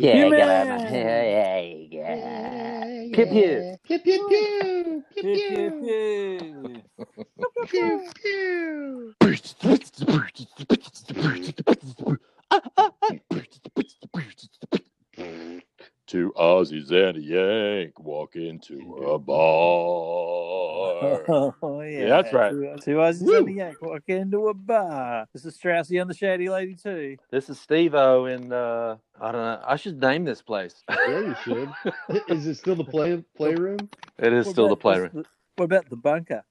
Yeah, You get out of yeah, yeah. Pew pew. Pew pew pew. Pew Pew, pew, pew. pew. Pew pew. Two Aussies and a Yank walk into a bar. Yeah. that's right. Two, two Aussies and a Yank walk into a bar. This is Straussy on the Shady Lady too. This is Steve O in uh I don't know. I should name this place. Yeah, you should. Is it still the play playroom? it is What still the playroom. this- What about the bunker?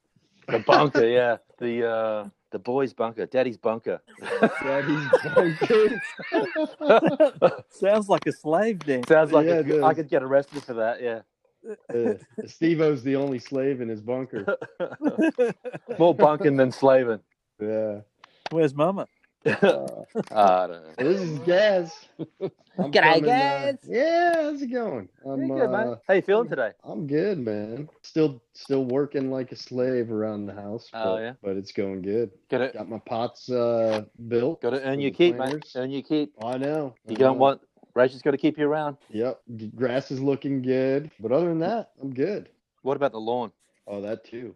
The bunker, yeah. The uh the boys' bunker, daddy's bunker. Daddy's bunker. Sounds like a slave den. Sounds like Yeah, a- it does. I could get arrested for that, yeah. Uh, Steve-O's the only slave in his bunker. More bunking than slaving. Yeah. Where's Mama? Uh, I don't know. this is Gaz. I'm G'day, from in, uh, yeah, how's it going? I'm, good, mate. uh, How you feeling today? I'm good, man. Still, still working like a slave around the house. Oh, but, yeah? but it's going good. Got it. Got my pots uh, built. got to earn for your keep, mate. planters. Earn your keep. I know. You I don't know. want Rachel's got to keep you around. Yep. g- Grass is looking good, but other than that, I'm good. What about the lawn? Oh, that too.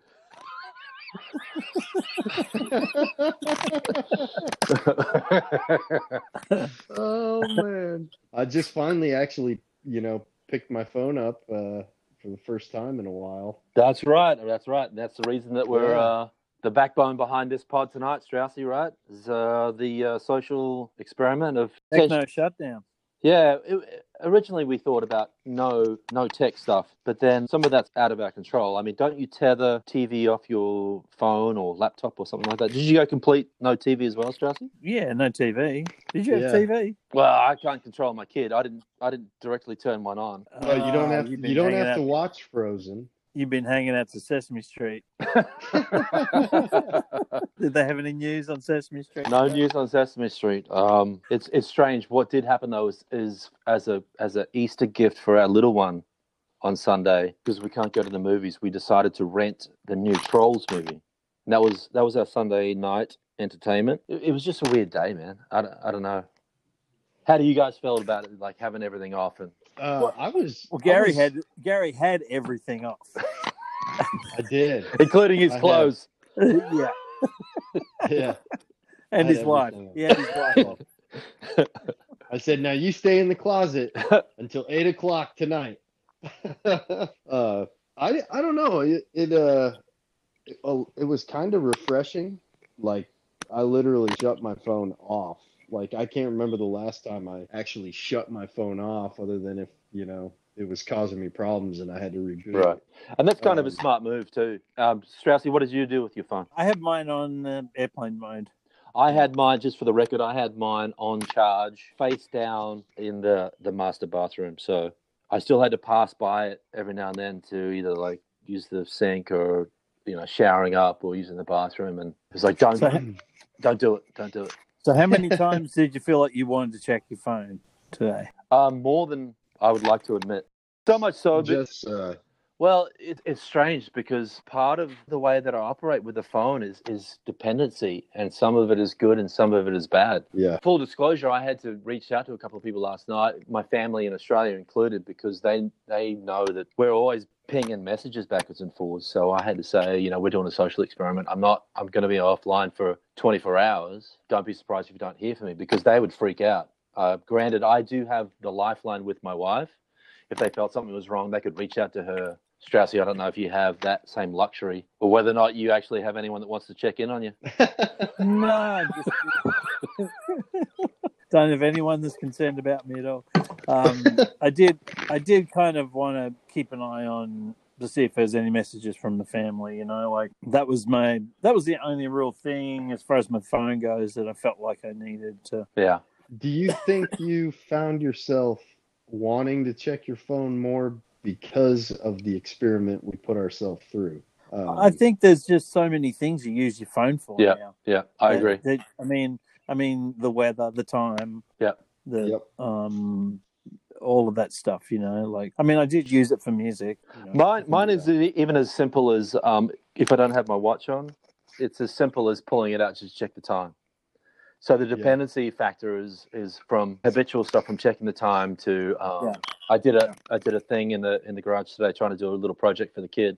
oh man! I just finally actually, you know, picked my phone up uh, for the first time in a while. That's right. That's right. That's the reason that we're Yeah. uh, the backbone behind this pod tonight, Straussy. Right? Is uh, the uh, social experiment of Techno shutdown. Yeah, it, originally we thought about no no tech stuff, but then some of that's out of our control. I mean, don't you tether TV off your phone or laptop or something like that? Did you go complete no TV as well, Straussy? Yeah, no TV. Did you have Yeah. TV? Well, I can't control my kid. I didn't I didn't directly turn one on. Oh, you don't Ah, have you've been you don't hanging have to watch Frozen. You've been hanging out to Sesame Street. Did they have any news on Sesame Street? no news on Sesame Street. Um, it's it's strange. What did happen though is, is as a as a Easter gift for our little one on Sunday because we can't go to the movies. We decided to rent the new Trolls movie, and that was that was our Sunday night entertainment. It, it was just a weird day, man. I don't, I don't know. How do you guys feel about it? Like having everything off and Uh, I was. Well, Gary was- had Gary had everything off. I did. including his I have. clothes. yeah, Yeah. and his wife. everything off. He had his wife. I said, now you stay in the closet until eight o'clock tonight. uh, I I don't know. It it uh it, oh, it was kind of refreshing. Like I literally shut my phone off. Like I can't remember the last time I actually shut my phone off, other than if you know it was causing me problems and I had to reboot. it. Right. And that's kind of a Um, smart move too. Um, Straussy, what did you do with your phone? I have mine on uh, airplane mode. I had mine just for the record. I had mine on charge, face down in the the master bathroom. So I still had to pass by it every now and then to either like use the sink or you know showering up or using the bathroom. And it's like don't So, don't do it, don't do it. So how many times did you feel like you wanted to check your phone today? Um, more than I would like to admit. So much so that Just uh, Well, it, it's strange because part of the way that I operate with the phone is is dependency, and some of it is good and some of it is bad. yeah. Full disclosure, I had to reach out to a couple of people last night, my family in Australia included, because they they know that we're always pinging messages backwards and forwards. So I had to say, you know, we're doing a social experiment. I'm not. I'm going to be offline for 24 hours. Don't be surprised if you don't hear from me because they would freak out. Uh, granted, I do have the lifeline with my wife. If they felt something was wrong, they could reach out to her. Straussy, I don't know if you have that same luxury, or whether or not you actually have anyone that wants to check in on you. No, just don't have anyone that's concerned about me at all. Um, I did, I did kind of want to keep an eye on to see if there's any messages from the family. You know, like that was my that was the only real thing as far as my phone goes that I felt like I needed to. Yeah. Do you think you found yourself wanting to check your phone more because of the experiment we put ourselves through? Um, I think there's just so many things you use your phone for Yeah. now. Yeah, I that- agree. that- I mean, I mean the weather, the time. Yeah. The Yep. um, all of that stuff. You know, like I mean, I did use it for music. you know. Mine, mine is even as simple as um, if I don't have my watch on, it's as simple as pulling it out to check the time. So the dependency factor is is from habitual stuff, from checking the time to. Um, Yeah. I did a I did a thing in the in the garage today, trying to do a little project for the kid,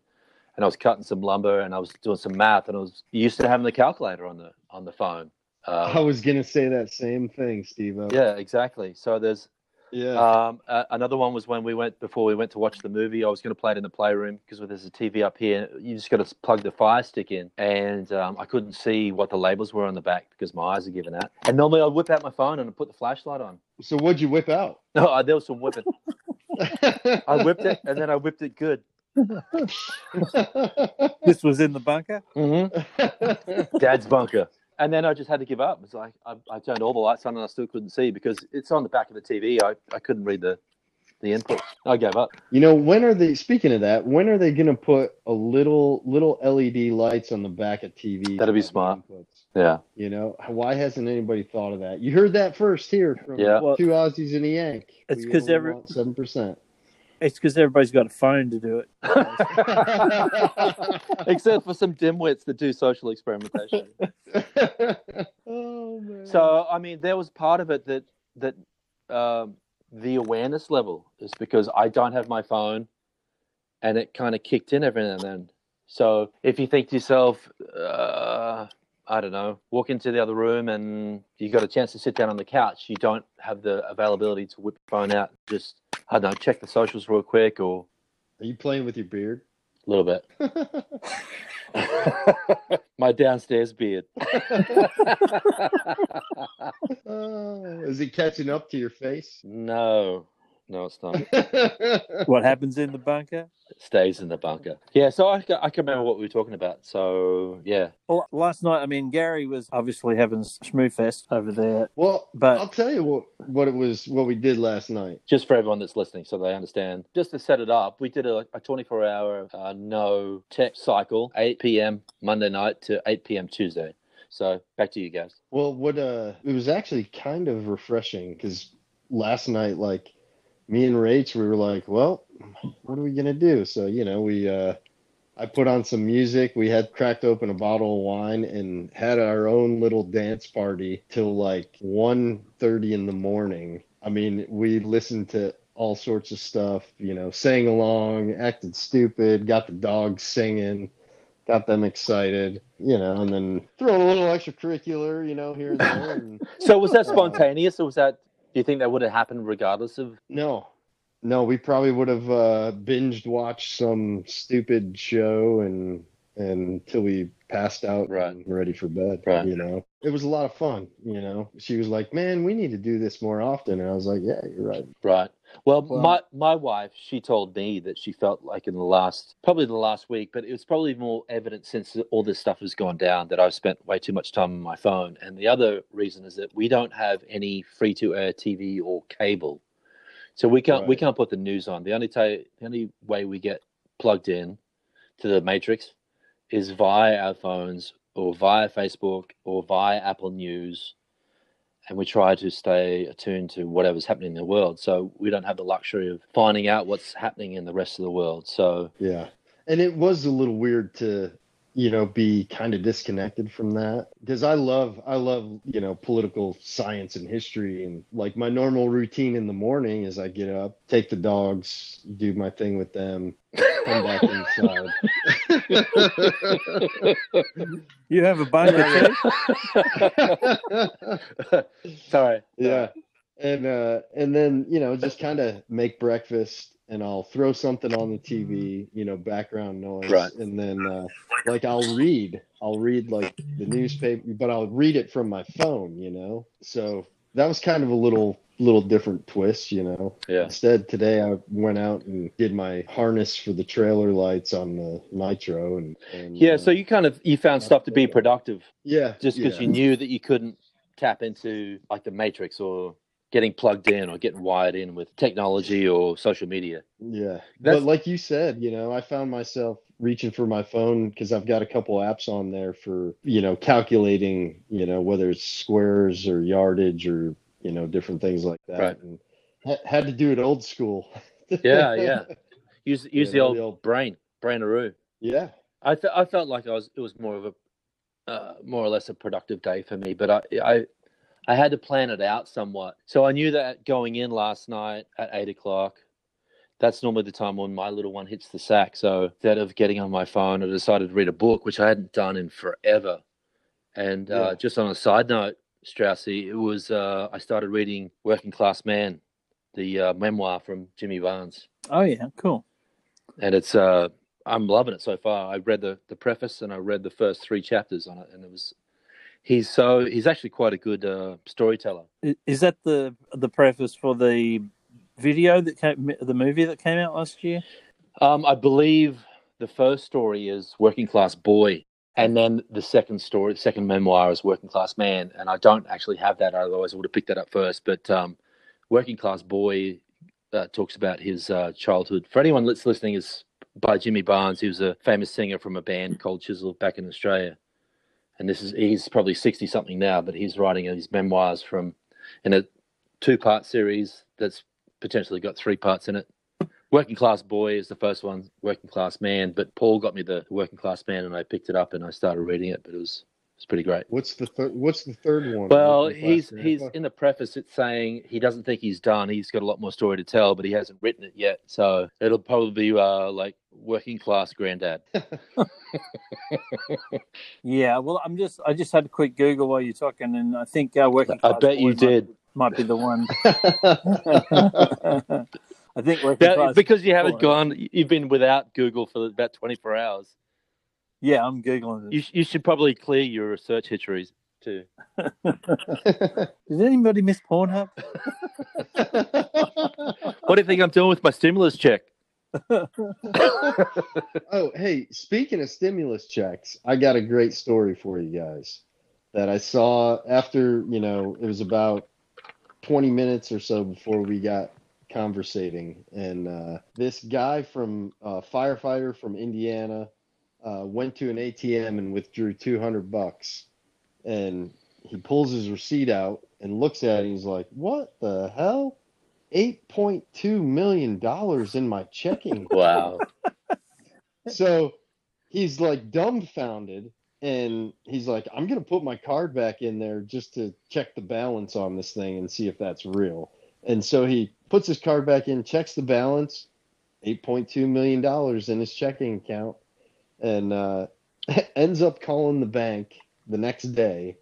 and I was cutting some lumber and I was doing some math, and I was used to having the calculator on the on the phone. Uh, I was gonna say that same thing, Steve. yeah, exactly. So there's Yeah. um, uh, another one was when we went before we went to watch the movie. I was going to play it in the playroom because there's a TV up here. You just got to plug the Fire Stick in, and um, I couldn't see what the labels were on the back because my eyes are giving out. And normally I'd whip out my phone and I'd put the flashlight on. so what'd you whip out? No, I there was some whipping. I whipped it, and then I whipped it good. This was in the bunker. Mm-hmm. Dad's bunker. And then I just had to give up. It's like I, I turned all the lights on and I still couldn't see because it's on the back of the TV. I, I couldn't read the the inputs. I gave up. You know, when are they? Speaking of that, when are they gonna put a little little LED lights on the back of TV? That'd be smart. Yeah. You know, why hasn't anybody thought of that? You heard that first here from Yeah. Well, two Aussies and a Yank. It's because every- seven percent. It's because everybody's got a phone to do it. Except for some dimwits that do social experimentation. oh man. So I mean, there was part of it that that um, the awareness level is because I don't have my phone, and it kind of kicked in every now and then. So if you think to yourself, uh, I don't know, walk into the other room and you got a chance to sit down on the couch, you don't have the availability to whip your phone out. Just I don't know, check the socials real quick or are you playing with your beard? a little bit. my downstairs beard. Oh, is it catching up to your face? no, no, it's not. What happens in the bunker? stays in the bunker. Yeah, so I, I can remember what we were talking about. So yeah, Well, last night, I mean, Gary was obviously having Schmoo Fest over there. well, But- I'll tell you what what it was what we did last night. just for everyone that's listening, so they understand. Just to set it up, we did a, a 24-hour uh, no tech cycle, 8 p.m. Monday night to 8 p.m. Tuesday. So back to you guys. Well, what uh, it was actually kind of refreshing because last night, like me and Rach, we were like, well, what are we gonna do? So you know, we uh, I put on some music. We had cracked open a bottle of wine and had our own little dance party till like 1.30 in the morning. I mean, we listened to all sorts of stuff, you know, sang along, acted stupid, got the dogs singing, got them excited, you know, and then throw a little extracurricular, you know, here and there. And So was that spontaneous, or was that? Do you think that would have happened regardless of? no, no, we probably would have uh, binged watched some stupid show and and until we passed out Right. and ready for bed. Right. You know, it was a lot of fun. You know, she was like, "Man, we need to do this more often," and I was like, "Yeah, you're right." Right. Well, Well- my my wife, she told me that she felt like in the last, probably the last week, but it was probably more evident since all this stuff has gone down that I've spent way too much time on my phone. And the other reason is that we don't have any free to air TV or cable, so we can't we can't put the news on. The only ta- the only way we get plugged in to the matrix is via our phones or via Facebook or via Apple News and we try to stay attuned to whatever's happening in the world. So we don't have the luxury of finding out what's happening in the rest of the world. So Yeah. And it was a little weird to, you know, be kind of disconnected from that because I love, I love, you know, political science and history. And like my normal routine in the morning is I get up, take the dogs, do my thing with them, come back inside. You have a bunker too? sorry. yeah. And, uh, and then, you know, just kind of make breakfast and I'll throw something on the TV, you know, background noise. Right. And then, uh, like I'll read, I'll read like the newspaper, but I'll read it from my phone, you know? So that was kind of a little, little different twist, you know? Yeah. Instead, today I went out and did my harness for the trailer lights on the Nitro and, and Yeah. uh, So you kind of you found stuff to be productive yeah, just because yeah. you knew that you couldn't tap into like the matrix or getting plugged in or getting wired in with technology or social media. Yeah. That's- But like you said, you know, I found myself reaching for my phone because I've got a couple apps on there for, you know, calculating, you know, whether it's squares or yardage or, you know, different things like that. Right. And ha- had to do it old school. Yeah. Yeah. Use use Yeah, the old, the old- brain, braineroo. yeah. I th- I felt like I was it was more of a uh, more or less a productive day for me, but I I I had to plan it out somewhat. So I knew that going in last night at eight o'clock, that's normally the time when my little one hits the sack. So instead of getting on my phone, I decided to read a book, which I hadn't done in forever. And Yeah. uh, just on a side note, Straussy, it was uh, I started reading Working Class Man, the uh, memoir from Jimmy Barnes, Oh yeah, cool. and it's uh, I'm loving it so far. I read the the preface and I read the first three chapters on it, and it was he's so he's actually quite a good uh, storyteller. Is that the the preface for the video that came, the movie that came out last year? Um, I believe the first story is Working Class Boy, and then the second story, second memoir is Working Class Man. And I don't actually have that, otherwise I would have picked that up first. But um, Working Class Boy uh, talks about his uh, childhood. For anyone that's listening, is by Jimmy Barnes. He was a famous singer from a band called Chisel back in Australia. And this is he's probably sixty something now, but he's writing his memoirs from in a two part series that's potentially got three parts in it. Working Class Boy is the first one, Working Class Man, but Paul got me the Working Class Man and I picked it up and I started reading it, but it was it was pretty great. What's the third? What's the third one? Well, he's Man? he's in the preface it's saying he doesn't think he's done. He's got a lot more story to tell, but he hasn't written it yet. So it'll probably be uh, like Working Class Granddad. Yeah, well, I'm just I just had a quick Google while you're talking, and I think uh, working. I Class bet you Boy did. Might, might be the one. I think working That- class. because you haven't gone, you've been without Google for about 24 hours. Yeah, I'm googling. You, you should probably clear your search histories too. Did anybody miss Pornhub? What do you think I'm doing with my stimulus check? oh, hey, speaking of stimulus checks, I got a great story for you guys that I saw after, you know, it was about 20 minutes or so before we got conversating. And uh, this guy from, uh, firefighter from Indiana, uh, went to an ATM and withdrew 200 bucks. And he pulls his receipt out and looks at it and he's like, what the hell? $8.2 million in my checking Wow. so he's like dumbfounded and he's like i'm going to put my card back in there just to check the balance on this thing and see if that's real and so he puts his card back in checks the balance 8.2 million dollars in his checking account and uh, ends up calling the bank the next day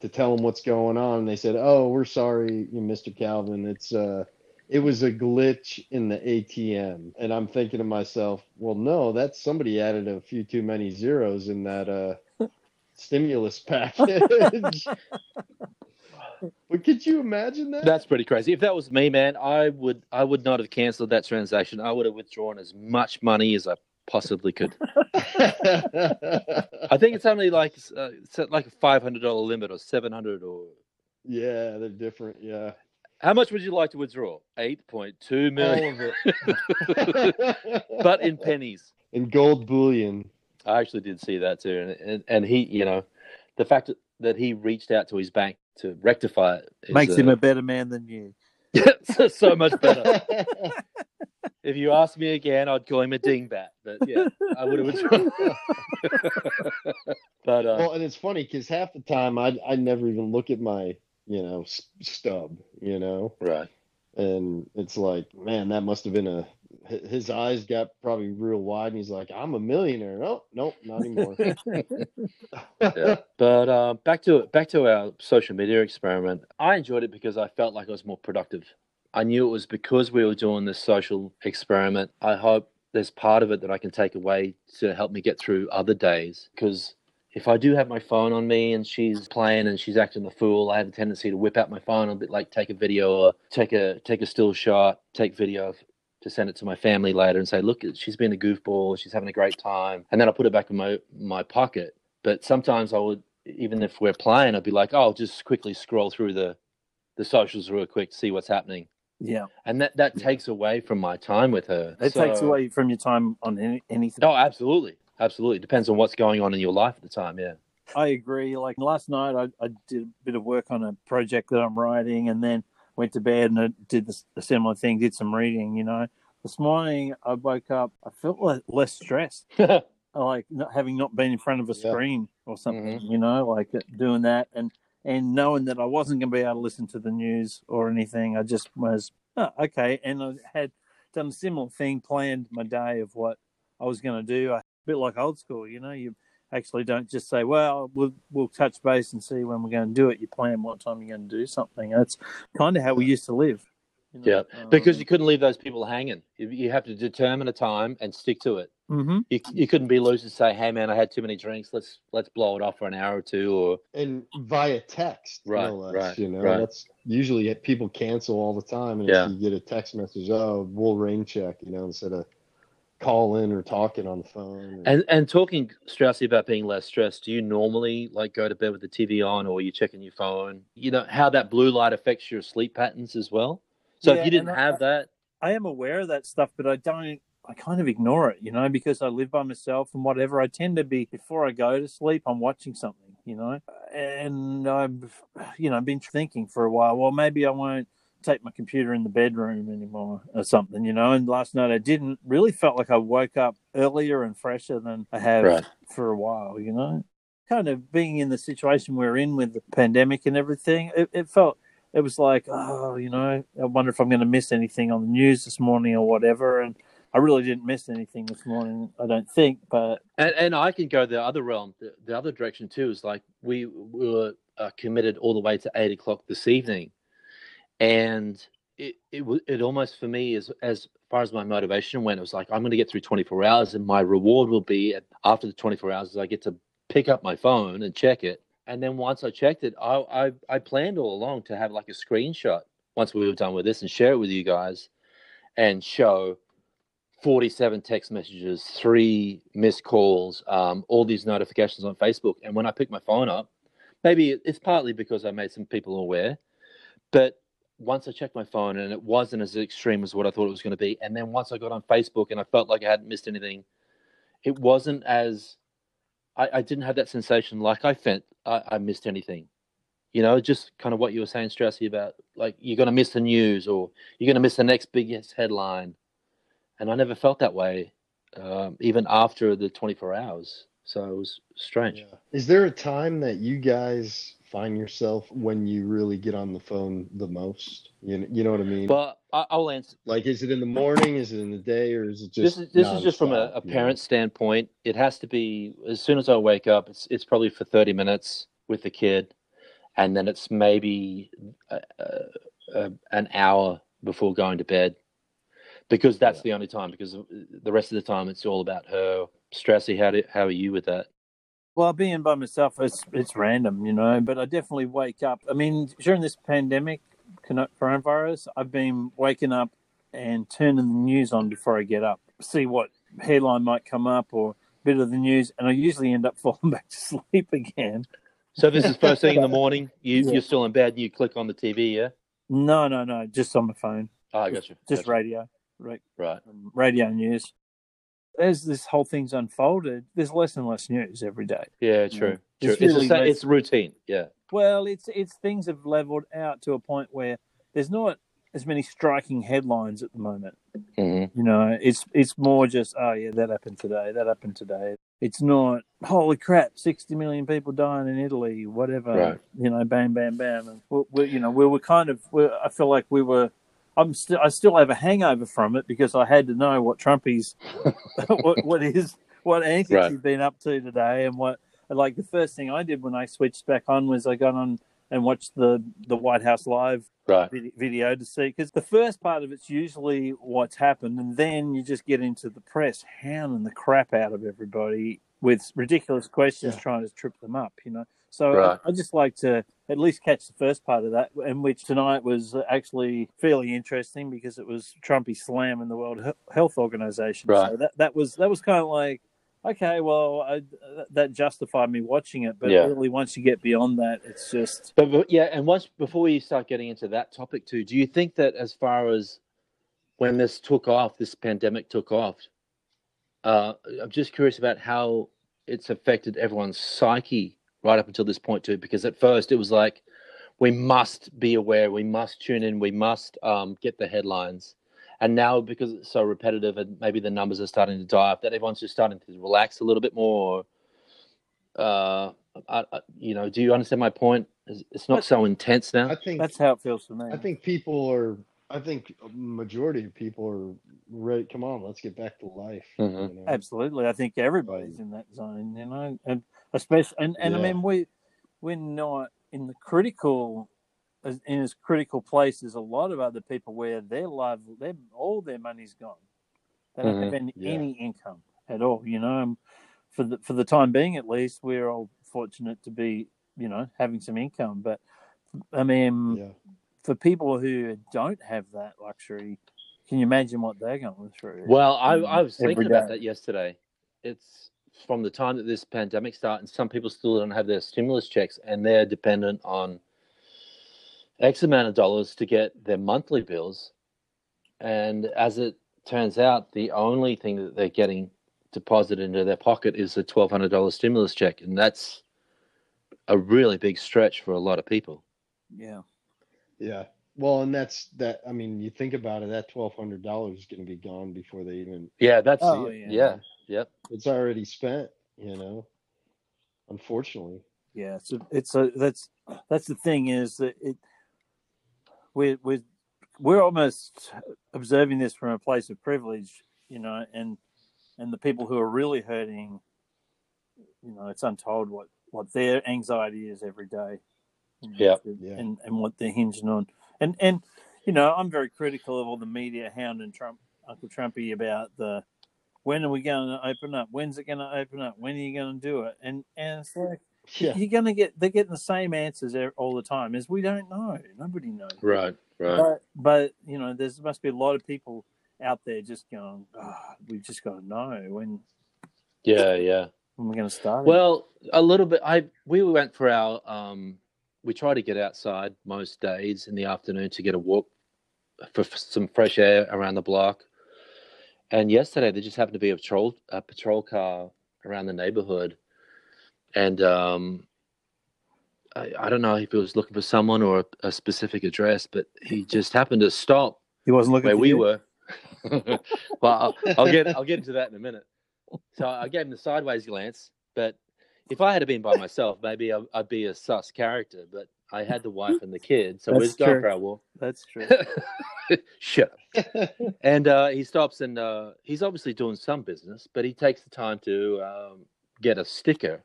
to tell him what's going on and they said oh we're sorry mr calvin it's uh it was a glitch in the ATM. And I'm thinking to myself, well, no, that's somebody added a few too many zeros in that uh, stimulus package. but could you imagine that? That's pretty crazy. If that was me, man, I would I would not have cancelled that transaction. I would have withdrawn as much money as I possibly could. I think it's only like uh, it's like a five hundred dollar limit or seven hundred or yeah, they're different. Yeah. how much would you like to withdraw? Eight point two million. All of it. but in pennies. in gold bullion. I actually did see that too, and and, and he, you know, the fact that, that he reached out to his bank to rectify it is, Makes uh, him a better man than you. so, so much better. If you ask me again, I'd call him a dingbat. But yeah, I would have withdrawn. but uh, well, and it's funny because half the time I I never even look at my you know stub, you know, right. and it's like, man, that must have been a. hi- His eyes got probably real wide, and he's like, "I'm a millionaire." Oh, nope, not anymore. yeah. But uh, back to back to our social media experiment. I enjoyed it because I felt like I was more productive. I knew it was because we were doing this social experiment. I hope there's part of it that I can take away to help me get through other days. Because if I do have my phone on me and she's playing and she's acting the fool, I have a tendency to whip out my phone a bit like take a video or take a take a still shot, take video of, to send it to my family later and say, look, she's been a goofball, she's having a great time, and then I put it back in my my pocket. But sometimes I would, even if we're playing, I'd be like, oh, I'll just quickly scroll through the the socials real quick to see what's happening, Yeah, and that that takes away from my time with her. it So- takes away from your time on any, anything. Oh, absolutely, absolutely. It depends on what's going on in your life at the time. Yeah. I agree. Like last night, I, I did a bit of work on a project that I'm writing, and then went to bed and I did this, a similar thing. Did some reading. You know, this morning I woke up. I felt le- less stressed, like not having not been in front of a Yeah. screen or something. Mm-hmm. You know, like uh, doing that, and and knowing that I wasn't going to be able to listen to the news or anything, I just was oh, okay. And I had done a similar thing, planned my day of what I was going to do. A bit like old school, you know, you actually don't just say, "Well, we'll we'll touch base and see when we're going to do it." You plan what time you're going to do something. That's kind of how we used to live. You know? Yeah, because um, you couldn't leave those people hanging. You have to determine a time and stick to it. Mm-hmm. You, you couldn't be loose and say, "Hey, man, I had too many drinks. Let's let's blow it off for an hour or two, or and via text, right? No less, right. You know, right. that's usually people cancel all the time, and yeah. you get a text message, "Oh, we'll rain check," you know, instead of call in or talking on the phone. And and talking Straussy about being less stressed, do you normally like go to bed with the TV on or you checking your phone? You know how that blue light affects your sleep patterns as well. So yeah, if you didn't have I, that, I am aware of that stuff, but I don't. I kind of ignore it, you know, because I live by myself and whatever. I tend to be before I go to sleep, I'm watching something, you know, and I've, you know, been thinking for a while. Well, maybe I won't take my computer in the bedroom anymore or something, you know. And last night I didn't. Really felt like I woke up earlier and fresher than I have right. for a while, you know. Kind of being in the situation we're in with the pandemic and everything, it, it felt it was like, oh, you know, I wonder if I'm going to miss anything on the news this morning or whatever. And I really didn't miss anything this morning, I don't think. But and, and I can go the other realm, the, the other direction too. Is like we, we were uh, committed all the way to eight o'clock this evening, and it it it almost for me as as far as my motivation went, it was like I'm going to get through 24 hours, and my reward will be after the 24 hours, I get to pick up my phone and check it, and then once I checked it, I I, I planned all along to have like a screenshot once we were done with this and share it with you guys, and show 47 text messages, three missed calls, um, all these notifications on Facebook, and when I picked my phone up, maybe it's partly because I made some people aware, but once I checked my phone and it wasn't as extreme as what I thought it was going to be, and then once I got on Facebook and I felt like I hadn't missed anything, it wasn't as I, I didn't have that sensation like I felt I, I, missed anything. You know, just kind of what you were saying, Straussy, about like you're going to miss the news or you're going to miss the next biggest headline, and I never felt that way, um, even after the 24 hours. So it was strange. Yeah. Is there a time that you guys find yourself when you really get on the phone the most? You, know, you know what I mean? But I'll answer. Like, is it in the morning? Is it in the day? Or is it just? This is this is just from a, a parent know? standpoint. It has to be as soon as I wake up. It's it's probably for thirty minutes with the kid, and then it's maybe a, a, an hour before going to bed, because that's yeah. the only time. Because the rest of the time it's all about her. Straussy, how do, how are you with that? Well, being by myself, it's it's random, you know. But I definitely wake up. I mean, during this pandemic, coronavirus, I've been waking up and turning the news on before I get up, see what headline might come up or a bit of the news, and I usually end up falling back to sleep again. So this is first thing in the morning. You yeah. you're still in bed and you click on the TV, yeah? No, no, no, just on my phone. Oh, I got you. Just gotcha. radio, right? Right. Um, radio news as this whole thing's unfolded, there's less and less news every day. Yeah, true. true. It's, really less... it's routine. Yeah. Well, it's it's things have leveled out to a point where there's not as many striking headlines at the moment. Mm-hmm. You know, it's it's more just oh yeah, that happened today, that happened today. It's not holy crap, sixty million people dying in Italy, whatever. Right. You know, bam, bam, bam, and we, we, you know we were kind of I feel like we were I'm still I still have a hangover from it because I had to know what Trumpy's what what is what antics right. he'd been up to today and what like the first thing I did when I switched back on was I got on and watched the the White House live right. video to see because the first part of it's usually what's happened and then you just get into the press hounding the crap out of everybody with ridiculous questions yeah. trying to trip them up you know so right. I, I just like to at least catch the first part of that, and which tonight was actually fairly interesting because it was Trumpy slam in the World Health Organization. Right. So that that was that was kind of like okay, well, I, that justified me watching it. But yeah. really, once you get beyond that, it's just. But, but, yeah, and once before you start getting into that topic too, do you think that as far as when this took off, this pandemic took off, uh, I'm just curious about how it's affected everyone's psyche right up until this point too, because at first it was like we must be aware, we must tune in, we must um, get the headlines. And now because it's so repetitive and maybe the numbers are starting to die up, that everyone's just starting to relax a little bit more. Uh, I, I, you know, do you understand my point? It's, it's not so intense now. I think That's how it feels for me. I think people are. I think a majority of people are ready. Come on, let's get back to life. Mhm. you know? Absolutely, I think everybody's in that zone, you know, and especially, and, and I mean, we we're not in the critical, as- in as critical place as a lot of other people where their life, their all their money's gone. They don't mm-hmm. have any, Yeah. any income at all, you know. And for the for the time being, at least, we're all fortunate to be, you know, having some income. But I mean, Yeah. for people who don't have that luxury, can you imagine what they're going through? Well, I, um, I was thinking about that yesterday. It's from the time that this pandemic started, and some people still don't have their stimulus checks, and they're dependent on X amount of dollars to get their monthly bills. And as it turns out, the only thing that they're getting deposited into their pocket is a twelve hundred dollars stimulus check, and that's a really big stretch for a lot of people. yeah. Yeah. Well, and that's that. I mean, you think about it. That twelve hundred dollars is going to be gone before they even. Yeah, that's Oh, yeah, yeah. yeah, yep. It's already spent. You know. Unfortunately. Yeah, so it's a that's that's the thing is that it we're we're we're almost observing this from a place of privilege, you know, and and the people who are really hurting, you know, it's untold what what their anxiety is every day. you know, Yeah. Yeah. and and what they're hinging on, and and you know, I'm very critical of all the media hounding Trump, Uncle Trumpy about the when are we going to open up? When's it going to open up? When are you going to do it? And and it's like Yeah. you're going to get they're getting the same answers all the time as we don't know nobody knows Right, right. but but you know there's must be a lot of people out there just going oh, we've just got to know when Yeah, yeah. when we're going to start it." Well, a little bit. I we went for our. Um, we try to get outside most days in the afternoon to get a walk for some fresh air around the block. And yesterday there just happened to be a patrol a patrol car around the neighborhood, and um, I, I don't know if he was looking for someone or a, a specific address, but he just happened to stop he wasn't looking where we you. were. well, I'll, I'll get I'll get into that in a minute. So I gave him the sideways glance, but if I had been by myself, maybe I, I'd be a sus character. But I had the wife and the kid, so we're That's just going true. for our walk. that's true Shut up. And uh, he stops, and uh, he's obviously doing some business, but he takes the time to um, get a sticker,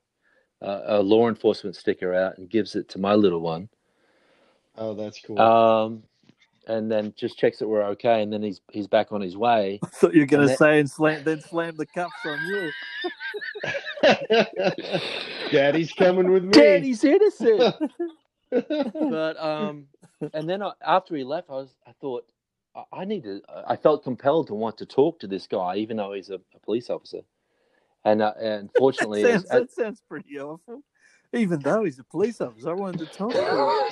uh, a law enforcement sticker out, and gives it to my little one. Oh, that's cool. Um, and then just checks that we're okay, and then he's he's back on his way. I thought you were going to say and slam then slam the cuffs on you Daddy's coming with me. Daddy's innocent. but um, and then I, after he left, I was I thought I, I need to. I felt compelled to want to talk to this guy, even though he's a, a police officer. And uh, and fortunately, that, sounds, as- that sounds pretty awful even though he's a police officer I wanted to talk to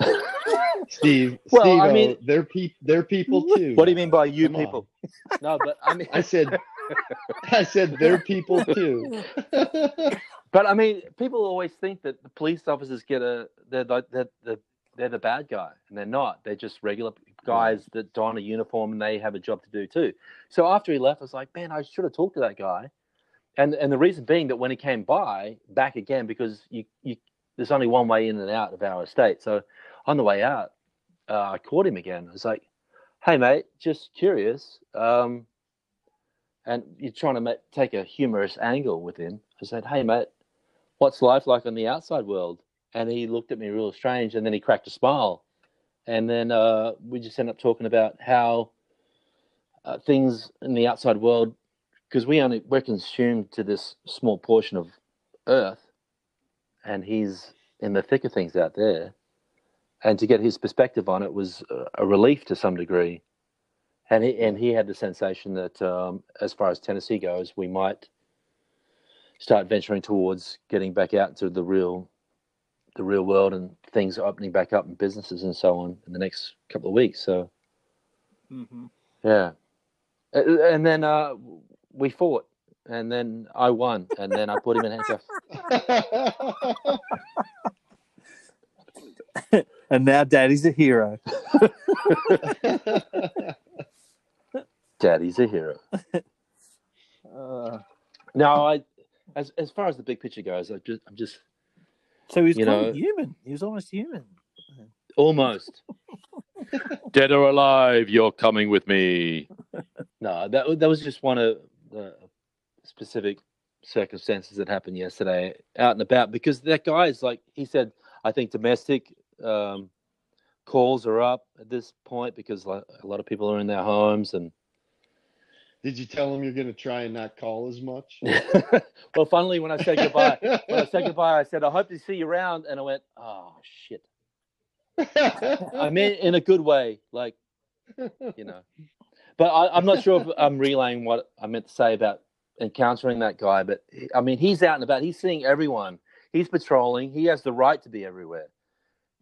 him Steve, Well, Steve, I mean- they're pe- they're people too. what do you mean by you Come on. people? No, but I mean, I said, I said they're people too. but I mean, people always think that the police officers get a they're like they're, they're, they're the bad guy, and they're not. They're just regular guys that don a uniform and they have a job to do too. So after he left, I was like, man, I should have talked to that guy. And and the reason being that when he came by back again, because you you there's only one way in and out of our estate. So on the way out, uh, I caught him again. I was like, hey mate, just curious. Um, and you're trying to ma- take a humorous angle with him. I said, hey mate, what's life like on the outside world? And he looked at me real strange, and then he cracked a smile, and then uh, we just ended up talking about how uh, things in the outside world, because we only we're consumed to this small portion of Earth, and he's in the thick of things out there, and to get his perspective on it was a relief to some degree, and he and he had the sensation that um, as far as Tennessee goes, we might start venturing towards getting back out to the real the real world and things opening back up and businesses and so on in the next couple of weeks. So mm-hmm. yeah. And then uh, we fought and then i won and then i put him in handcuffs. And now daddy's a hero daddy's a hero uh, no i as as far as the big picture goes i just i'm just So he's You kind know- of human. He was almost human. Almost. He was almost human. Almost. Dead or alive, you're coming with me. No, that that was just one of the specific circumstances that happened yesterday out and about because that guy is like he said I think domestic um, calls are up at this point because like, a lot of people are in their homes and Did you tell him you're going to try and not call as much? well funnily when I said goodbye when I said goodbye I said I hope to see you around and I went oh shit I mean in a good way like you know. But I, I'm not sure if I'm relaying what I meant to say about encountering that guy. But I mean, he's out and about. He's seeing everyone. He's patrolling. He has the right to be everywhere.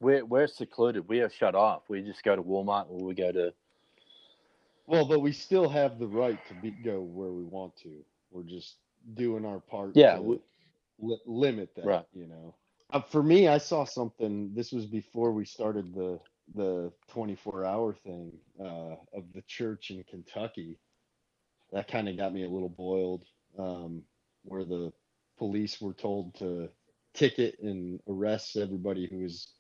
We're we're secluded. We are shut off. We just go to Walmart or we go to. Well, but we still have the right to be, go where we want to. We're just doing our part Yeah, to we- li- limit that, Right. you know. Uh, for me, I saw something. This was before we started the the 24 hour thing uh, of the church in Kentucky. That kind of got me a little boiled. Um, where the police were told to ticket and arrest everybody who was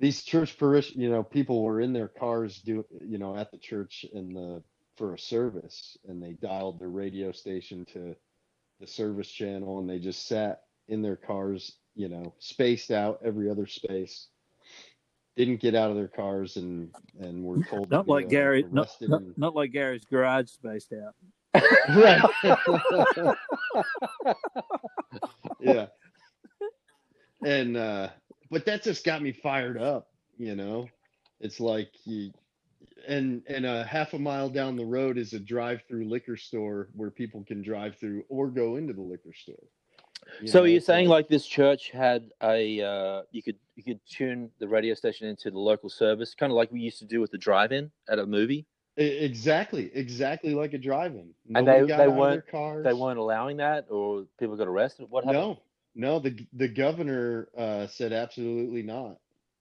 these church parish you know people were in their cars do you know at the church in the for a service and they dialed their radio station to the service channel and they just sat in their cars you know spaced out every other space didn't get out of their cars and and were told Not like uh, Gary. Not, not, and- not like Gary's garage spaced out. right yeah and uh but that just got me fired up you know it's like you and and a half a mile down the road is a drive-through liquor store where people can drive through or go into the liquor store You so know, you're saying like this church had a uh, you could you could tune the radio station into the local service, kind of like we used to do with the drive-in at a movie. Exactly exactly like a drive-in And they- they out of their weren't- cars. They weren't allowing that, or people got arrested. What happened? No, no, the the governor uh, said absolutely not.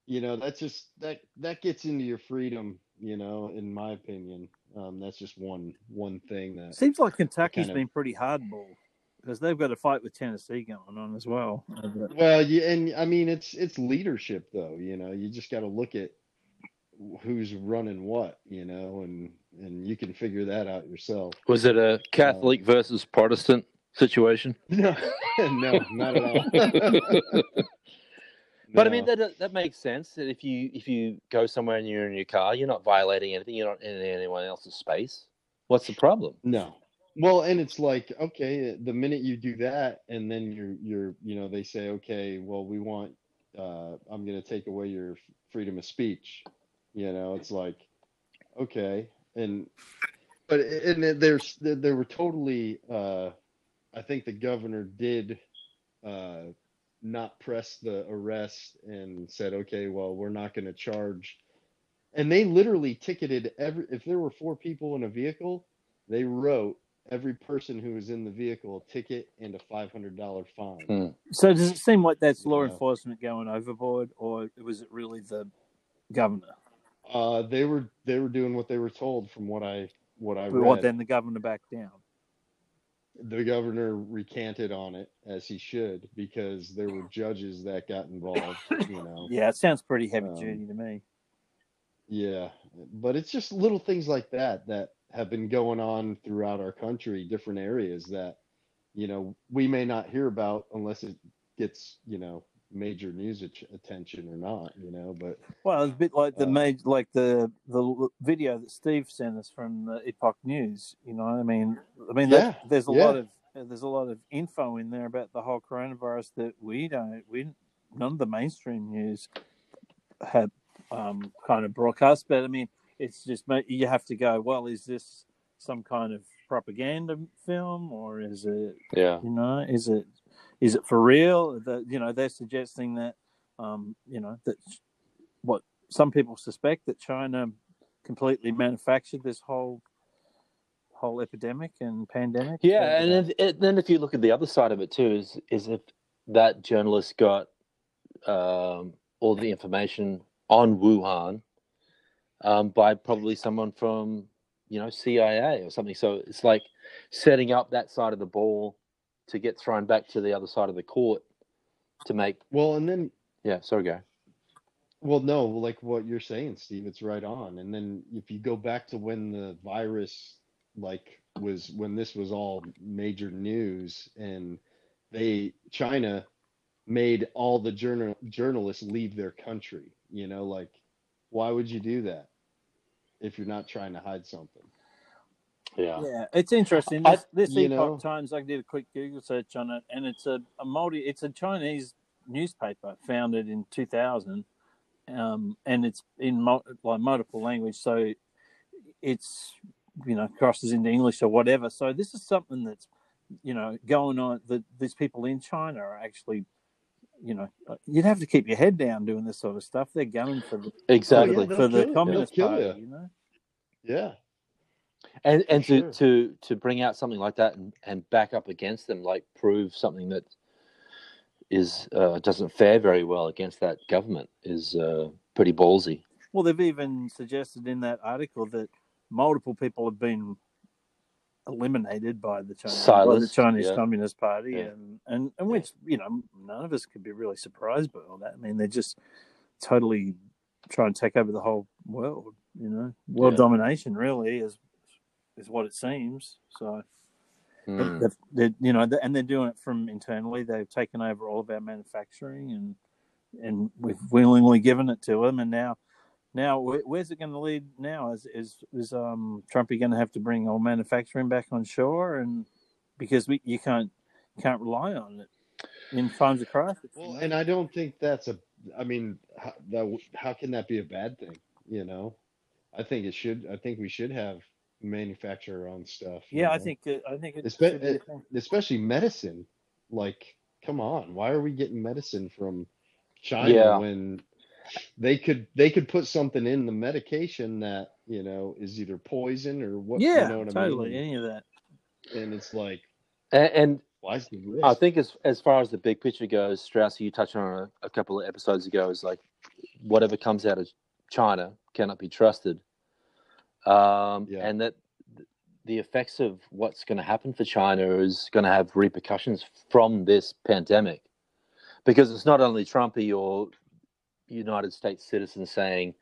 You know, that's just that that gets into your freedom. You know, in my opinion, um, that's just one one thing that. Seems like Kentucky's kind of- been pretty hardball because they've got a fight with Tennessee going on as well. Well, you and I mean it's it's leadership though. You know, you just got to look at who's running what. You know, and and you can figure that out yourself. Was it a Catholic versus Protestant situation? No, no, not at all. But I mean that that makes sense. That if you if you go somewhere and you're in your car, you're not violating anything. You're not in anyone else's space. What's the problem? No. Well, and it's like, okay, the minute you do that, and then you're you're you know, they say, okay, well, we want, uh, I'm gonna take away your freedom of speech. You know, it's like, okay, and but and there's they were totally, uh, I think the governor did, uh, not press the arrest and said, okay, well, we're not gonna charge. And they literally ticketed every if there were four people in a vehicle, they wrote every person who was in the vehicle a ticket and a five hundred dollar fine. Hmm. So does it seem like that's law Yeah. enforcement going overboard, or was it really the governor? Uh, they were they were doing what they were told from what I what I Well, read. then the governor backed down. The governor recanted on it as he should because there were judges that got involved. You know, Yeah, it sounds pretty heavy Um, duty to me. yeah, but it's just little things like that that have been going on throughout our country, different areas that you know we may not hear about unless it gets you know major news at- attention or not. You know, but Well, it's a bit like the uh, major, like the the video that Steve sent us from the Epoch News. You know, I mean, I mean, Yeah, that, there's a yeah. lot of there's a lot of info in there about the whole coronavirus that we don't, we none of the mainstream news had um, kind of broadcast. But I mean, it's just you have to go. Well, is this some kind of propaganda film, or is it Yeah. you know, is it is it for real? That you know, they're suggesting that um, you know that what some people suspect that China completely manufactured this whole whole epidemic and pandemic. Yeah, and if, it, then if you look at the other side of it too, is is if that journalist got um, all the information on Wuhan um, by probably someone from you know CIA or something. So it's like setting up that side of the ball to get thrown back to the other side of the court. to make. Well, and then Yeah, sorry, go. Well, no, like what you're saying, Steve, it's right on. And then if you go back to when the virus, like, was when this was all major news, and they China made all the journal journalists leave their country. You know, like, why would you do that if you're not trying to hide something? Yeah. Yeah, it's interesting. I- This, this you Epoch know- Times, I did a quick Google search on it, and it's a, a multi. It's a Chinese newspaper founded in 2000, um, and it's in mul- like multiple language. So it's you know crosses into English or whatever. So this is something that's you know going on. That these people in China are actually. You know, you'd have to keep your head down doing this sort of stuff. They're going for the Exactly. For the you. Communist Party. you. You know, Yeah, and and to, to to bring out something like that and, and back up against them, like prove something that is uh, doesn't fare very well against that government is uh, pretty ballsy. Well, they've even suggested in that article that multiple people have been eliminated by the Chinese, by the Chinese yeah. Communist Party, Yeah. and, and and which you know none of us could be really surprised by all that. I mean, they're just totally trying to take over the whole world. You know, world Yeah. domination really is is what it seems. So. Hmm. They've, they're, you know, and they're doing it from internally. They've taken over all of our manufacturing, and and we've willingly given it to them. And now, now where's it going to lead? Now is is is um Trumpy going to have to bring all manufacturing back on shore? And because we you can't can't rely on it in times of crisis. you Well, know? and I don't think that's a. I mean, how, that how can that be a bad thing? You know, I think it should. I think we should have manufacture our own stuff. you yeah, I think I think it Espe- should be a thing. Eh, especially medicine. Like, come on, why are we getting medicine from China Yeah. when they could they could put something in the medication that you know is either poison or what? yeah, you know what totally. I mean? Any of that. And it's like, And, and why's the risk? I think as as far as the big picture goes, Strauss, you touched on a, a couple of episodes ago, is like whatever comes out of China cannot be trusted, um, Yeah. and that the effects of what's going to happen for China is going to have repercussions from this pandemic, because it's not only Trumpy or United States citizens saying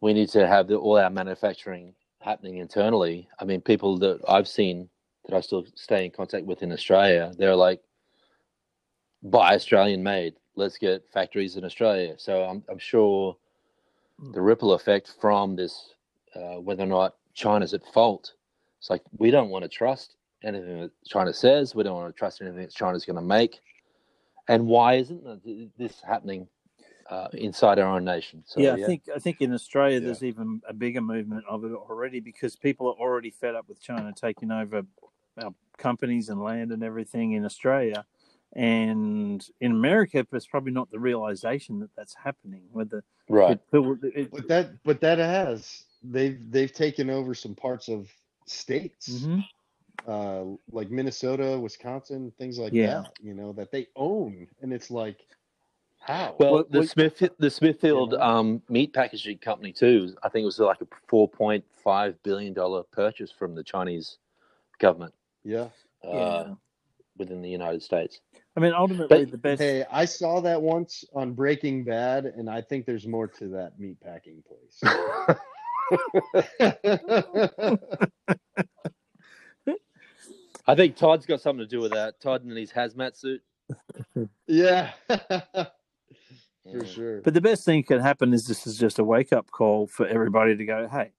we need to have the, all our manufacturing happening internally. I mean, people that I've seen that I still stay in contact with in Australia, they're like, buy Australian made. Let's get factories in Australia. So I'm, I'm sure the ripple effect from this, uh, whether or not China's at fault, it's like we don't want to trust anything that China says. We don't want to trust anything that China's going to make. And why isn't this happening uh, inside our own nation? So, yeah, I think I think in Australia Yeah. there's even a bigger movement of it already because people are already fed up with China taking over our companies and land and everything in Australia, and in America there's probably not the realization that that's happening. Whether right. it, people- it, but that but that has they've they've taken over some parts of states. Mhm. uh, like Minnesota, Wisconsin, things like Yeah. that, you know, that they own. And it's like, how? Well, What- the what- Smith the Smithfield Yeah. um, meat packaging company too. I think it was like a four point five billion dollar purchase from the Chinese government yeah. uh, yeah. within the United States. I mean, ultimately But- the best. Hey, I saw that once on Breaking Bad, and I think there's more to that meat packing place. I think Todd's got something to do with that. Todd in his hazmat suit. yeah. For sure. But the best thing can happen is this is just a wake up call for everybody to go, hey,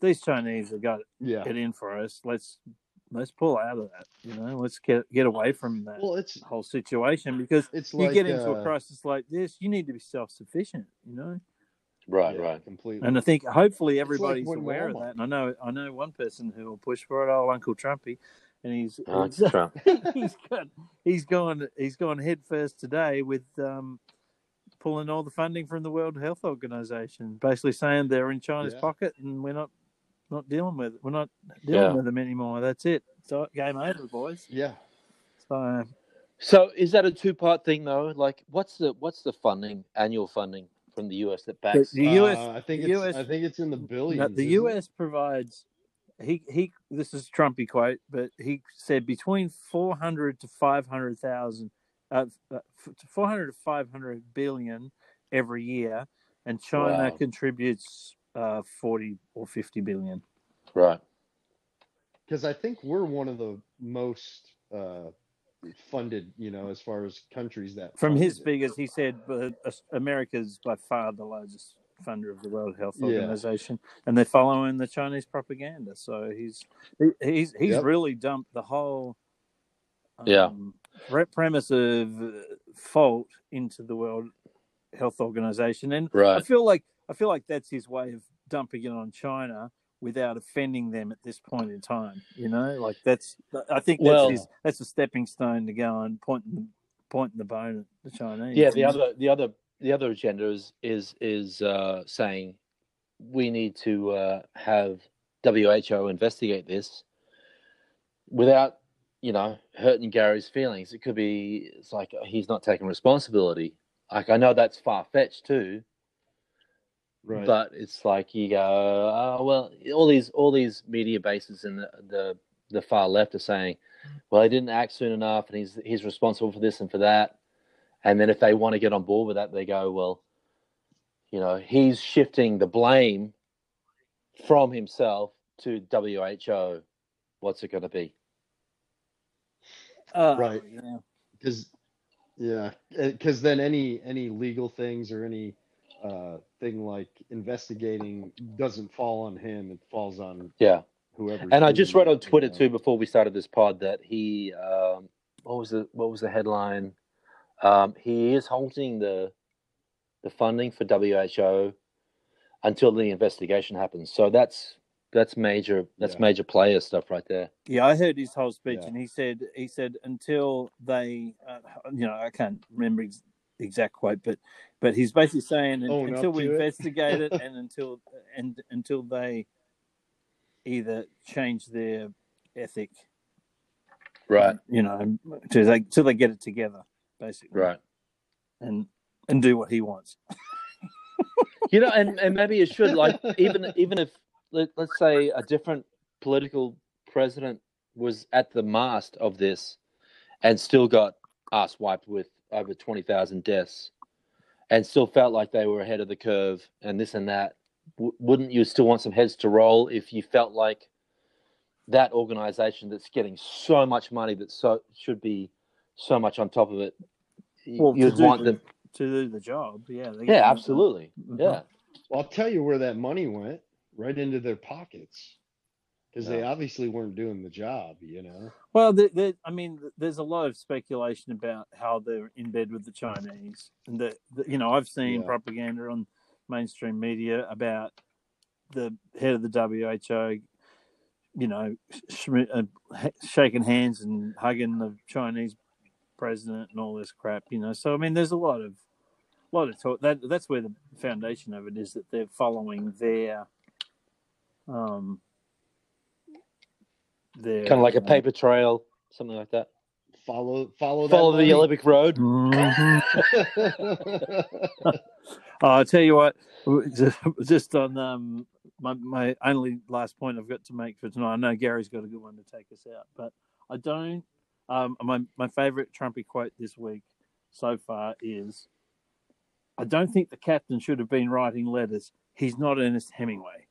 these Chinese have got Yeah. it in for us. Let's let's pull out of that. You know, let's get get away from that Well, it's whole situation because it's you like get into uh, a crisis like this, you need to be self sufficient. You know, Right, yeah, right. completely. and I think hopefully everybody's when aware of that. And I know I know one person who will push for it, old Uncle Trumpy, and he's Oh, he's, Trump. he's got he's gone he's gone head first today with um, pulling all the funding from the World Health Organization, basically saying they're in China's Yeah. pocket and we're not not dealing with it. We're not dealing Yeah. with them anymore. That's it. So game over, boys. yeah. So So is that a two part thing though? Like, what's the what's the funding annual funding from the US that backs? the US Uh, I think it's US I think it's in the billions. No, the isn't it? US provides he he this is Trumpy quote, but he said between four hundred to five hundred thousand uh, uh, 400 to 500 billion every year, and China Wow. contributes uh, 40 or 50 billion. Right. because I think we're one of the most uh, funded, you know, as far as countries that From his it. figures, he said uh, is by far the largest funder of the World Health Yeah. Organization, and they're following the Chinese propaganda. So he's he's he's Yep. really dumped the whole Yeah. um, pre- premise of uh, fault into the World Health Organization, and right. I feel like I feel like that's his way of dumping it on China without offending them at this point in time. You know, like that's I think that's Well- his, that's a stepping stone to go and pointing the pointing the bone at the Chinese. Yeah. The other the other the other agenda is is is uh, saying we need to uh, have WHO investigate this without you know hurting Gary's feelings. It could be it's like he's not taking responsibility. Like I know that's far fetched too, right? but it's like you go, oh, well, all these all these media bases in the, the the far left are saying, well, he didn't act soon enough, and he's he's responsible for this and for that. And then if they want to get on board with that, they go, well, you know, he's shifting the blame from himself to WHO. What's it going to be? Uh, oh, Right. Yeah. because yeah because then any any legal things or any uh thing like investigating doesn't fall on him it falls on Yeah. whoever And I just read on Twitter too before we started this pod that he, um, what was the what was the headline? Um, he is halting the the funding for WHO until the investigation happens. So that's that's major that's Yeah. major player stuff right there. Yeah, I heard his whole speech, Yeah. and he said he said until they, uh, you know, I can't remember ex- exact quote, but but he's basically saying un- Own up until we to it. investigate it, and until and until they either change their ethic, Right. you know, until they, until they get it together, basically, Right. and and do what he wants. You know, and, and maybe it should like even even if let, let's say a different political president was at the mast of this and still got ass wiped with over twenty thousand deaths, and still felt like they were ahead of the curve and this and that. W- wouldn't you still want some heads to roll if you felt like that organization that's getting so much money that so should be so much on top of it? Well, to you'd do want the- them. to do the job. Yeah, Yeah, absolutely. Yeah. well i'll tell you where that money went right into their pockets because they obviously weren't doing the job you know Well, I mean, there's a lot of speculation about how they're in bed with the Chinese, and that you know I've seen Yeah. propaganda on mainstream media about the head of the WHO, you know, sh- uh, shaking hands and hugging the Chinese president and all this crap, you know. So I mean, there's a lot of lot of talk. That that's where the foundation of it is that they're following their um their Kind of like a uh, paper trail, something like that. follow follow Follow that the money. Olympic Road. Mhm. Oh, I'll tell you what, just on um, my, my only last point I've got to make for tonight. I know Gary's got a good one to take us out, but I don't. Um, my my favorite Trumpy quote this week so far is, "I don't think the captain should have been writing letters. He's not Ernest Hemingway."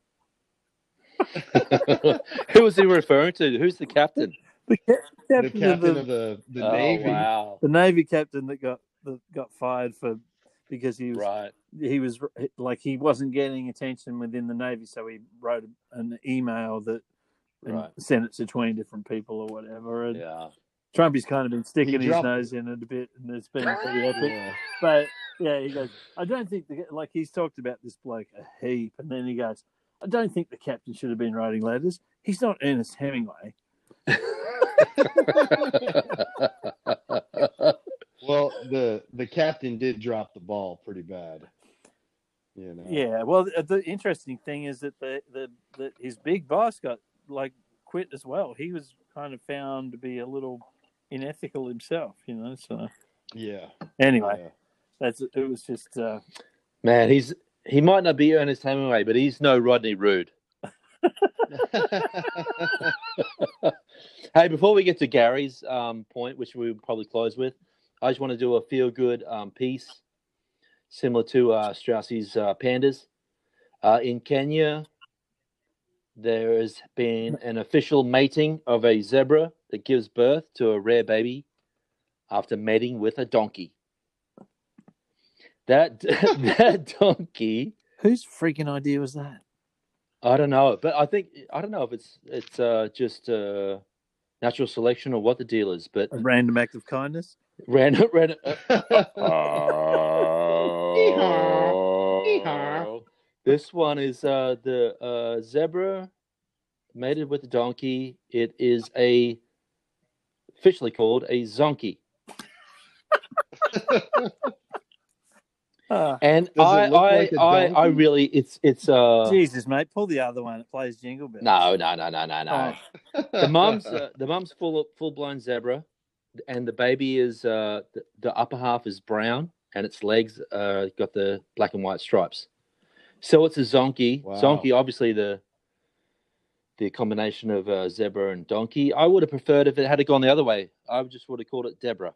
Who was he referring to? Who's the captain? The, ca- the captain, captain of the, of the, the oh, navy wow. the Navy captain that got that got fired for because he was Right. he was like he wasn't getting attention within the navy, so he wrote an email that and Right. sent it to twenty different people or whatever. And Yeah. Trumpy's kind of been sticking his nose in it a bit, and it's been pretty epic. Yeah. But yeah, he goes, I don't think the, like he's talked about this bloke a heap, and then he goes, I don't think the captain should have been writing letters. He's not Ernest Hemingway. Well, the the captain did drop the ball pretty bad. You know. Yeah. Well, the, the interesting thing is that the, the the his big boss got like quit as well. He was kind of found to be a little unethical himself, you know. So Yeah. anyway, that's it. Was just uh, Man, he's he might not be Ernest Hemingway, but he's no Rodney Rude. Hey, before we get to Gary's um, point, which we'll probably close with, I just want to do a feel good um, piece, similar to uh, Strauss's uh, pandas. Uh, in Kenya, there has been an official mating of a zebra that gives birth to a rare baby after mating with a donkey. That that donkey, Whose freaking idea was that? I don't know, but I think I don't know if it's it's uh, just uh, natural selection or what the deal is, but A random act of kindness? random random. Yeehaw. This one is uh, the uh, zebra mated with the donkey. It is a officially called a zonkey, And Does I I, like a I I donkey? really it's it's uh Jesus, mate, pull the other one. It plays Jingle Bells. no no no no no no. Oh, The mum's uh, the mum's full full blown zebra, and the baby is uh the, the upper half is brown and its legs uh got the black and white stripes. So it's a zonkey. Wow. Zonkey, obviously the the combination of uh, zebra and donkey. I would have preferred if it had gone the other way. I just would have called it Deborah.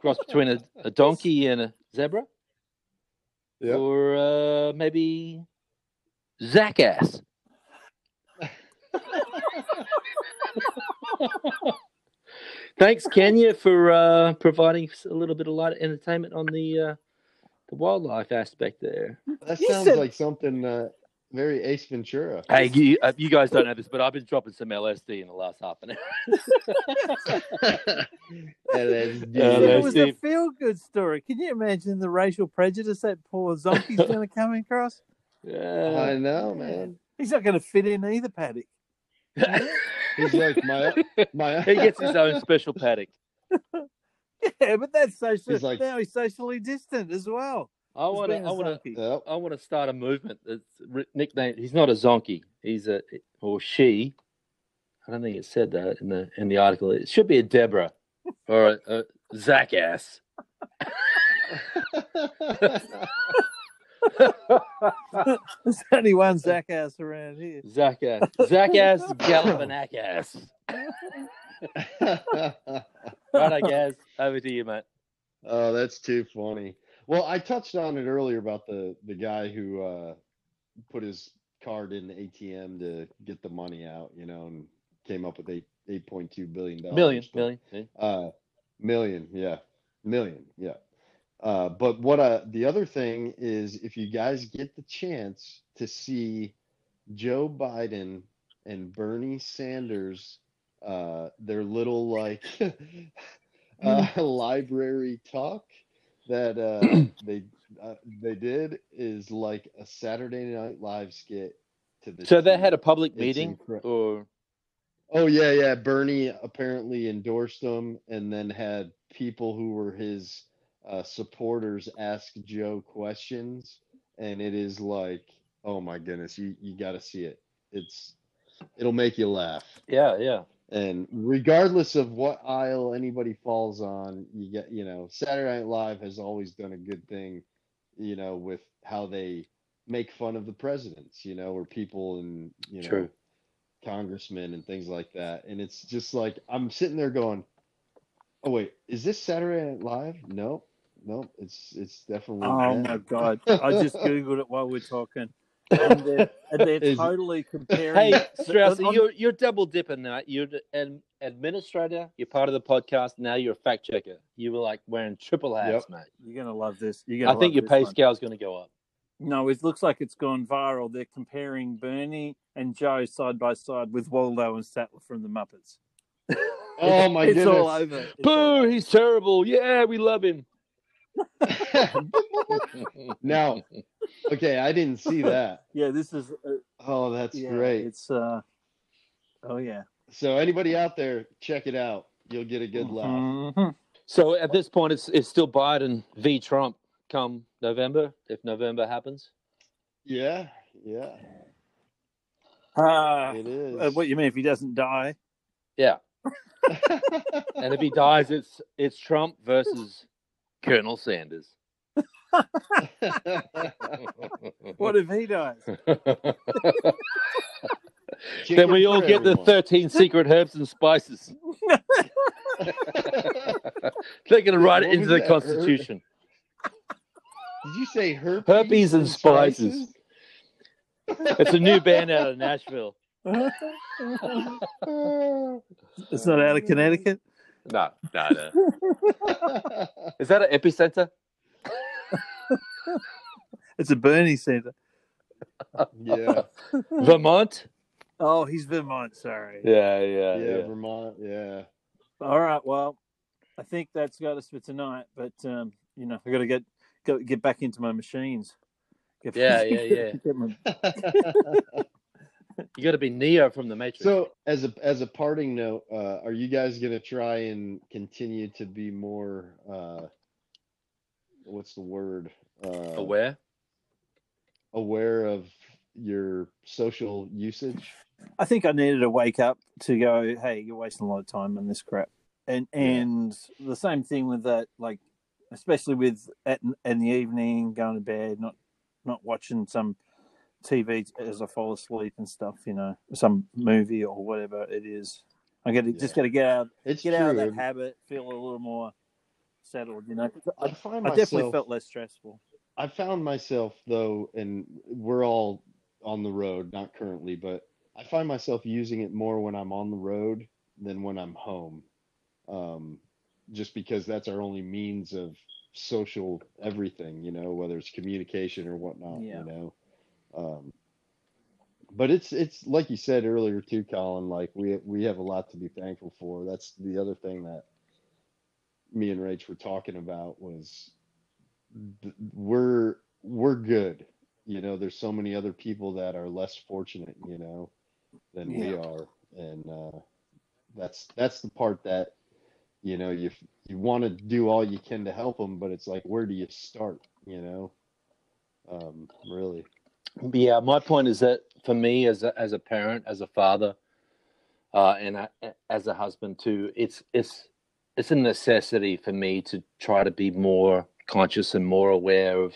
Cross between a, a donkey and a zebra, Yep. or uh, maybe Zackass. Thanks, Kenya, for uh, providing a little bit of light entertainment on the uh, the wildlife aspect there. That You sounds said- like something uh, very Ace Ventura. Hey, you, uh, you guys don't know this, but I've been dropping some LSD in the last half an hour. LSD. You said it was a feel good story. Can you imagine the racial prejudice that poor zonkey's going to come across? Yeah. I know, man. He's not going to fit in either, Paddock. He's like my my. he gets his own special paddock. Yeah, but that's social. He's like- now he's socially distant as well. I want to. being want to. Yep. I want to start a movement that's nicknamed. He's not a zonkey. He's a or she. I don't think it said that in the in the article. It should be a Deborah or a, a Zach ass. There's only one Zach ass around here. Zach ass. Zach ass. Galifianac ass. Right, I guess. Over to you, mate. oh, that's too funny. Well, I touched on it earlier about the the guy who uh, put his card in the ATM to get the money out, you know, and came up with eight eight point two billion dollars. Million, million. yeah. Uh, million, yeah, million, yeah. Uh, but what uh, the other thing is, if you guys get the chance to see Joe Biden and Bernie Sanders, uh, their little like uh, library talk that uh, they uh, they did is like a Saturday Night Live skit to the. So they had a public It's meeting, incre- or Oh yeah, yeah. Bernie apparently endorsed them, and then had people who were his uh, supporters ask Joe questions, and it is like, oh my goodness, you you got to see it. It's it'll make you laugh, yeah, yeah. And regardless of what aisle anybody falls on, you get you know Saturday Night Live has always done a good thing, you know, with how they make fun of the presidents, you know, or people and you know True. congressmen and things like that. And it's just like I'm sitting there going, "Oh wait, is this Saturday Night Live?" No, no, it's it's definitely. Oh them. my god! I just googled it while we're talking, and they're, and they're totally comparing. Hey, Strauss, on- you're you're double dipping now. You're an administrator. You're part of the podcast. Now you're a fact checker. You were like wearing triple hats, mate. You're gonna love this. You're gonna. I think your pay scale is going to go up. No, it looks like it's gone viral. They're comparing Bernie and Joe side by side with Waldo and Statler from the Muppets. Oh my it's goodness! all over. It's all Boo! He's terrible. Yeah, we love him. now, okay, I didn't see that. Yeah, this is. Uh, Oh, that's yeah, great. It's. uh Oh yeah. So anybody out there, check it out. You'll get a good laugh. Mhm. So at this point, it's it's still Biden v Trump come November, if November happens. Yeah, yeah, Ah, it is. uh, what you mean if he doesn't die? Yeah, and if he dies, it's it's Trump versus Colonel Sanders. What if he dies? then we all get the thirteen secret herbs and spices. They're going to write it into the that? Constitution. Did you say herpes? Herpes and spices. It's a new band out of Nashville. it's not out of Connecticut. No, no, no. Is that an epicenter? It's a Bernie Center. yeah, Vermont? Oh, he's Vermont. Sorry. Yeah, yeah, yeah, yeah. Vermont. Yeah. All right. Well, I think that's got us for tonight. But um, you know, I got to get go, get back into my machines. Get, Yeah, yeah, yeah. get my- You got to be Neo from the Matrix. So, as a as a parting note, uh, are you guys gonna try and continue to be more? Uh, what's the word? Uh, Aware? Aware of your social usage. I think I needed to wake up to go, hey, you're wasting a lot of time on this crap. And Yeah. and the same thing with that, like especially with at in the evening, going to bed, not not watching some TV as I fall asleep and stuff, you know, some movie or whatever it is. I got to just got to get out, It's get true. out of that habit, feel a little more settled, you know. I I, definitely myself- felt less stressful. I found myself though, and we're all on the road, not currently, but I find myself using it more when I'm on the road than when I'm home. Um, just because that's our only means of social everything, you know, whether it's communication or whatnot, Yeah. you know. Um, but it's it's like you said earlier too, Colin. Like we we have a lot to be thankful for. That's the other thing that me and Rach were talking about was we're we're good. You know, there's so many other people that are less fortunate, you know, than we are, and uh, that's that's the part that you know you you want to do all you can to help them, but it's like where do you start? You know, um, really. Yeah, my point is that for me, as a, as a parent, as a father, uh, and a, as a husband too, it's it's it's a necessity for me to try to be more conscious and more aware of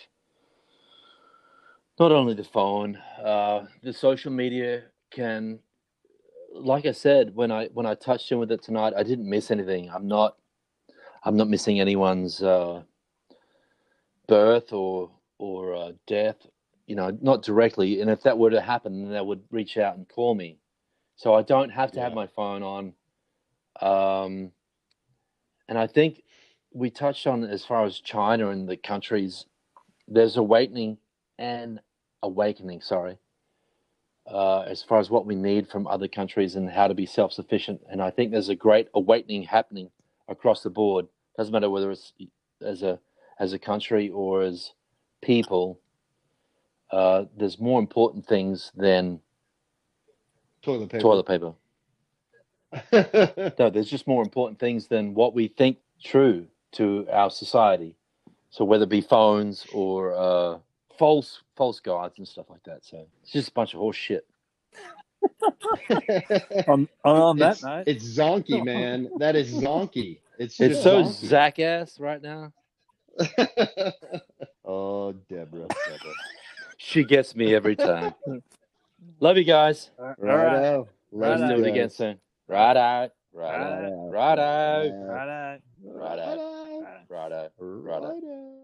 not only the phone, uh, the social media can. Like I said, when I when I touched in with it tonight, I didn't miss anything. I'm not, I'm not missing anyone's uh, birth or or uh, death you know, not directly. And if that were to happen, then they would reach out and call me. So I don't have to have my phone on. Um, and I think we touched on as far as China and the countries, there's awakening and awakening, sorry, uh, as far as what we need from other countries and how to be self sufficient. And I think there's a great awakening happening across the board. Doesn't matter whether it's as a as a country or as people uh, there's more important things than Toilet paper. toilet paper. No, there's just more important things than what we think true to our society. So whether it be phones or uh, false false gods and stuff like that. So it's just a bunch of horse shit. On on that it's, note, it's zonky, man. That is zonky. It's It's so zonky. Zach ass right now. oh, Deborah. Deborah. She gets me every time. Love you guys. all right, Righto. Let's Righto. do it again soon. Right out. Right Righto. out. Right out. right, Right out. Right out. Righto. Righto. Righto.